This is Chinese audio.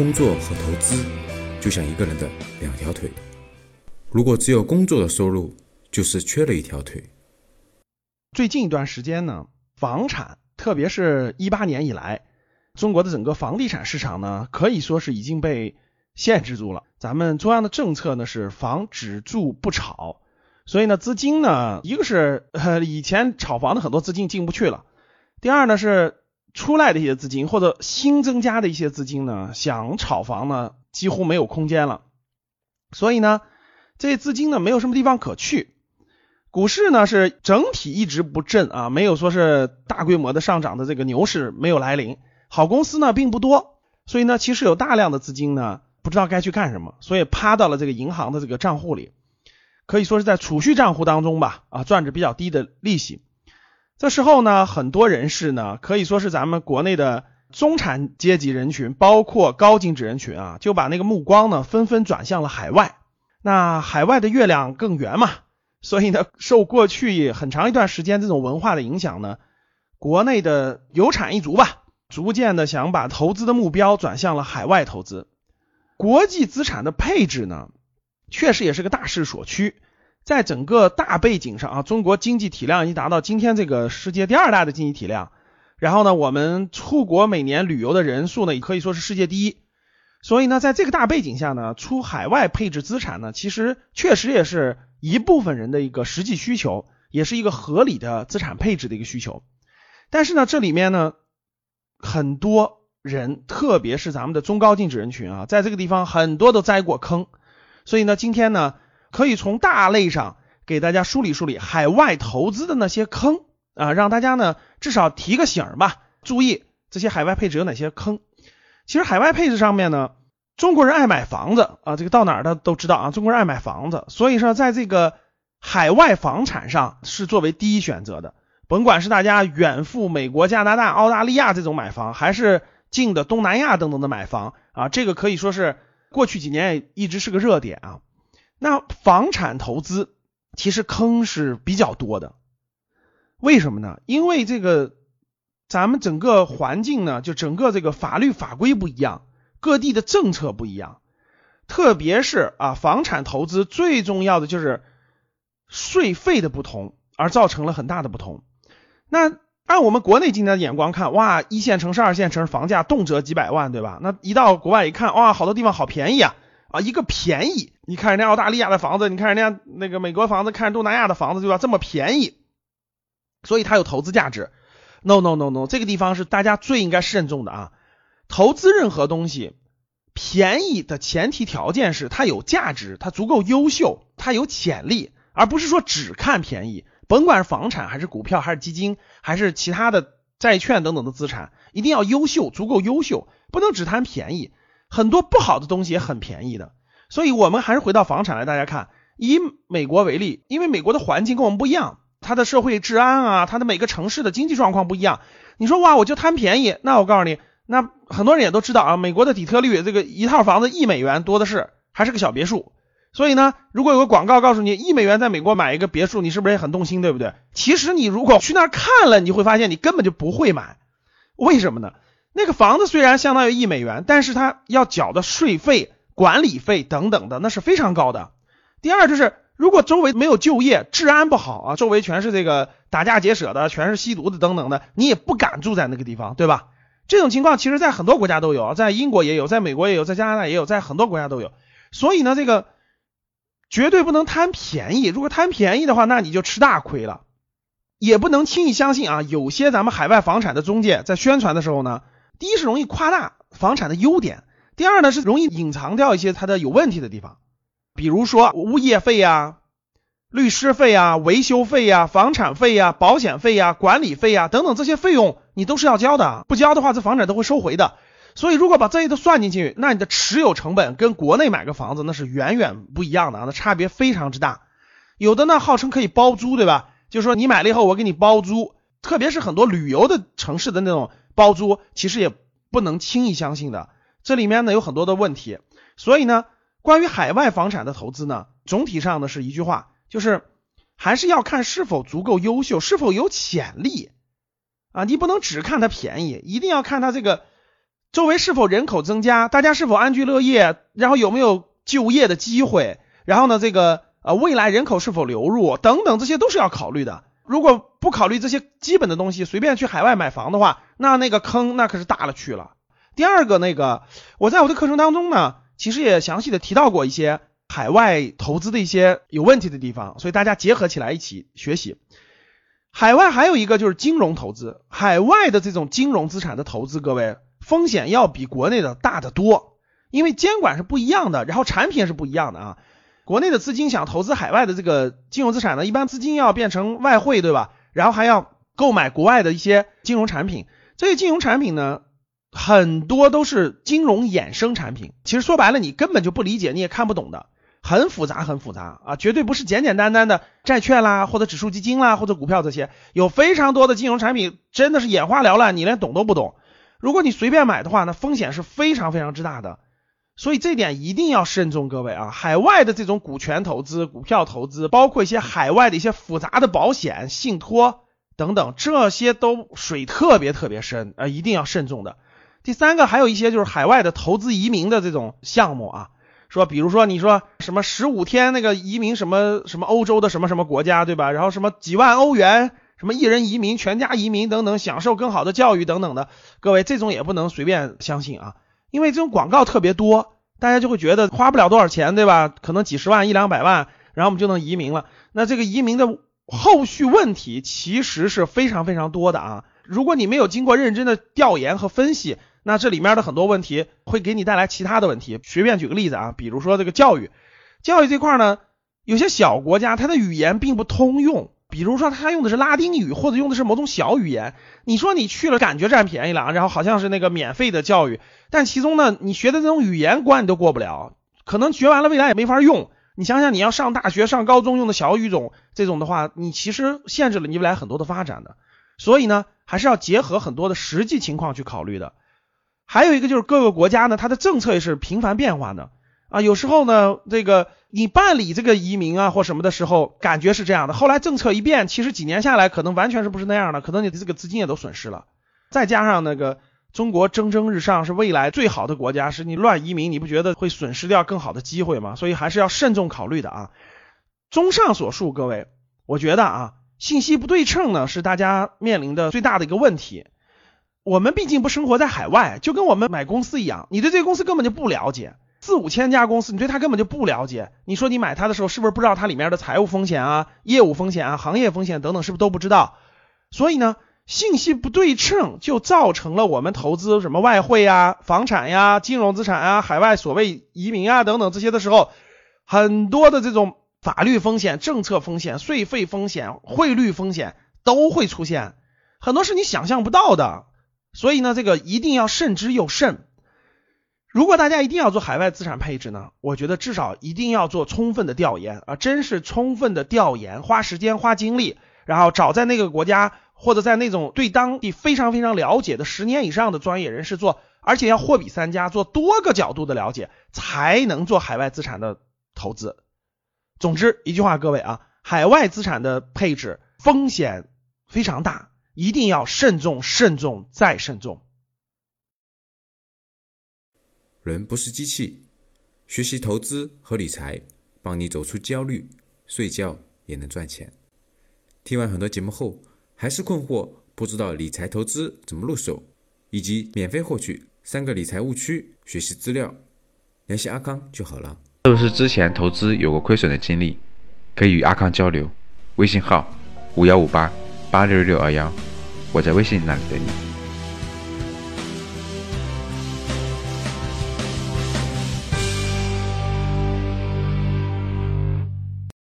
工作和投资就像一个人的两条腿，如果只有工作的收入，就是缺了一条腿。最近一段时间呢，房产，特别是一八年以来，中国的整个房地产市场呢，可以说是已经被限制住了。咱们中央的政策呢是房只住不炒，所以呢，资金呢，一个是呃以前炒房的很多资金进不去了，第二呢是出来的一些资金或者新增加的一些资金呢，想炒房呢几乎没有空间了，所以呢，这些资金呢没有什么地方可去。股市呢是整体一直不振啊，没有说是大规模的上涨的这个牛市没有来临，好公司呢并不多，所以呢其实有大量的资金呢不知道该去干什么，所以趴到了这个银行的这个账户里，可以说是在储蓄账户当中吧啊赚着比较低的利息。这时候呢，很多人士呢可以说是咱们国内的中产阶级人群，包括高净值人群啊，就把那个目光呢纷纷转向了海外。那海外的月亮更圆嘛。所以呢，受过去很长一段时间这种文化的影响呢，国内的有产一族吧，逐渐的想把投资的目标转向了海外投资。国际资产的配置呢，确实也是个大势所趋。在整个大背景上啊，中国经济体量已经达到今天这个世界第二大的经济体量。然后呢，我们出国每年旅游的人数呢，也可以说是世界第一。所以呢，在这个大背景下呢，出海外配置资产呢，其实确实也是。一部分人的一个实际需求，也是一个合理的资产配置的一个需求。但是呢，这里面呢，很多人，特别是咱们的中高净值人群啊，在这个地方很多都栽过坑。所以呢，今天呢，可以从大类上给大家梳理梳理海外投资的那些坑啊，让大家呢至少提个醒吧，注意这些海外配置有哪些坑。其实海外配置上面呢。中国人爱买房子啊，这个到哪儿的都知道啊。中国人爱买房子，所以说在这个海外房产上是作为第一选择的。甭管是大家远赴美国、加拿大、澳大利亚这种买房，还是近的东南亚等等的买房啊，这个可以说是过去几年一直是个热点啊。那房产投资其实坑是比较多的，为什么呢？因为这个咱们整个环境呢，就整个这个法律法规不一样。各地的政策不一样，特别是啊，房产投资最重要的就是税费的不同，而造成了很大的不同。那按我们国内今天的眼光看，哇，一线城市、二线城市房价动辄几百万，对吧？那一到国外一看，哇，好多地方好便宜啊！啊，一个便宜，你看人家澳大利亚的房子，你看人家那个美国房子，看东南亚的房子，对吧？这么便宜，所以它有投资价值。No No No No，这个地方是大家最应该慎重的啊。投资任何东西，便宜的前提条件是它有价值，它足够优秀，它有潜力，而不是说只看便宜。甭管是房产还是股票还是基金还是其他的债券等等的资产，一定要优秀，足够优秀，不能只谈便宜。很多不好的东西也很便宜的，所以我们还是回到房产来，大家看，以美国为例，因为美国的环境跟我们不一样，它的社会治安啊，它的每个城市的经济状况不一样。你说哇，我就贪便宜，那我告诉你。那很多人也都知道啊，美国的底特律这个一套房子一美元多的是，还是个小别墅。所以呢，如果有个广告告诉你一美元在美国买一个别墅，你是不是也很动心，对不对？其实你如果去那儿看了，你会发现你根本就不会买。为什么呢？那个房子虽然相当于一美元，但是它要缴的税费、管理费等等的，那是非常高的。第二就是，如果周围没有就业，治安不好啊，周围全是这个打架劫舍的，全是吸毒的等等的，你也不敢住在那个地方，对吧？这种情况其实，在很多国家都有，在英国也有，在美国也有，在加拿大也有，在很多国家都有。所以呢，这个绝对不能贪便宜。如果贪便宜的话，那你就吃大亏了。也不能轻易相信啊，有些咱们海外房产的中介在宣传的时候呢，第一是容易夸大房产的优点，第二呢是容易隐藏掉一些它的有问题的地方，比如说物业费呀。律师费啊、维修费呀、房产费呀、保险费呀、管理费呀等等这些费用，你都是要交的。不交的话，这房产都会收回的。所以，如果把这些都算进去，那你的持有成本跟国内买个房子那是远远不一样的啊，那差别非常之大。有的呢，号称可以包租，对吧？就是说你买了以后，我给你包租。特别是很多旅游的城市的那种包租，其实也不能轻易相信的。这里面呢有很多的问题。所以呢，关于海外房产的投资呢，总体上呢是一句话。就是还是要看是否足够优秀，是否有潜力啊！你不能只看它便宜，一定要看它这个周围是否人口增加，大家是否安居乐业，然后有没有就业的机会，然后呢，这个呃未来人口是否流入等等，这些都是要考虑的。如果不考虑这些基本的东西，随便去海外买房的话，那那个坑那可是大了去了。第二个，那个我在我的课程当中呢，其实也详细的提到过一些海外投资的一些有问题的地方，所以大家结合起来一起学习。海外还有一个就是金融投资，海外的这种金融资产的投资，各位风险要比国内的大得多，因为监管是不一样的，然后产品是不一样的啊。国内的资金想投资海外的这个金融资产呢，一般资金要变成外汇，对吧？然后还要购买国外的一些金融产品，这些金融产品呢，很多都是金融衍生产品，其实说白了你根本就不理解，你也看不懂的。很复杂，很复杂啊，绝对不是简简单单的债券啦，或者指数基金啦，或者股票这些，有非常多的金融产品，真的是眼花缭乱，你连懂都不懂。如果你随便买的话，那风险是非常非常之大的，所以这点一定要慎重，各位啊，海外的这种股权投资、股票投资，包括一些海外的一些复杂的保险、信托等等，这些都水特别特别深啊，一定要慎重的。第三个，还有一些就是海外的投资移民的这种项目啊。说，比如说你说什么十五天那个移民什么什么欧洲的什么什么国家，对吧？然后什么几万欧元，什么一人移民、全家移民等等，享受更好的教育等等的，各位这种也不能随便相信啊，因为这种广告特别多，大家就会觉得花不了多少钱，对吧？可能几十万、一两百万，然后我们就能移民了。那这个移民的后续问题其实是非常非常多的啊，如果你没有经过认真的调研和分析。那这里面的很多问题会给你带来其他的问题。随便举个例子啊，比如说这个教育，教育这块呢，有些小国家它的语言并不通用，比如说他用的是拉丁语或者用的是某种小语言。你说你去了感觉占便宜了，然后好像是那个免费的教育，但其中呢，你学的这种语言关你都过不了，可能学完了未来也没法用。你想想，你要上大学、上高中用的小语种这种的话，你其实限制了你未来很多的发展的。所以呢，还是要结合很多的实际情况去考虑的。还有一个就是各个国家呢，它的政策也是频繁变化的啊。有时候呢，这个你办理这个移民啊或什么的时候，感觉是这样的，后来政策一变，其实几年下来可能完全是不是那样的，可能你的这个资金也都损失了。再加上那个中国蒸蒸日上，是未来最好的国家，是你乱移民，你不觉得会损失掉更好的机会吗？所以还是要慎重考虑的啊。综上所述，各位，我觉得啊，信息不对称呢是大家面临的最大的一个问题。我们毕竟不生活在海外，就跟我们买公司一样，你对这个公司根本就不了解，四五千家公司，你对它根本就不了解。你说你买它的时候，是不是不知道它里面的财务风险啊、业务风险啊、行业风险等等，是不是都不知道？所以呢，信息不对称就造成了我们投资什么外汇呀、房产呀、金融资产啊、海外所谓移民啊等等这些的时候，很多的这种法律风险、政策风险、税费风险、汇率风险都会出现，很多是你想象不到的。所以呢，这个一定要慎之又慎。如果大家一定要做海外资产配置呢，我觉得至少一定要做充分的调研啊，真是充分的调研，花时间花精力，然后找在那个国家或者在那种对当地非常非常了解的十年以上的专业人士做，而且要货比三家，做多个角度的了解，才能做海外资产的投资。总之一句话，各位啊，海外资产的配置风险非常大。一定要慎重、慎重再慎重。人不是机器，学习投资和理财，帮你走出焦虑，睡觉也能赚钱。听完很多节目后，还是困惑，不知道理财投资怎么入手，以及免费获取三个理财误区学习资料，联系阿康就好了。是不是之前投资有过亏损的经历？可以与阿康交流，微信号五幺五八。八六六二幺，我在微信那里等你。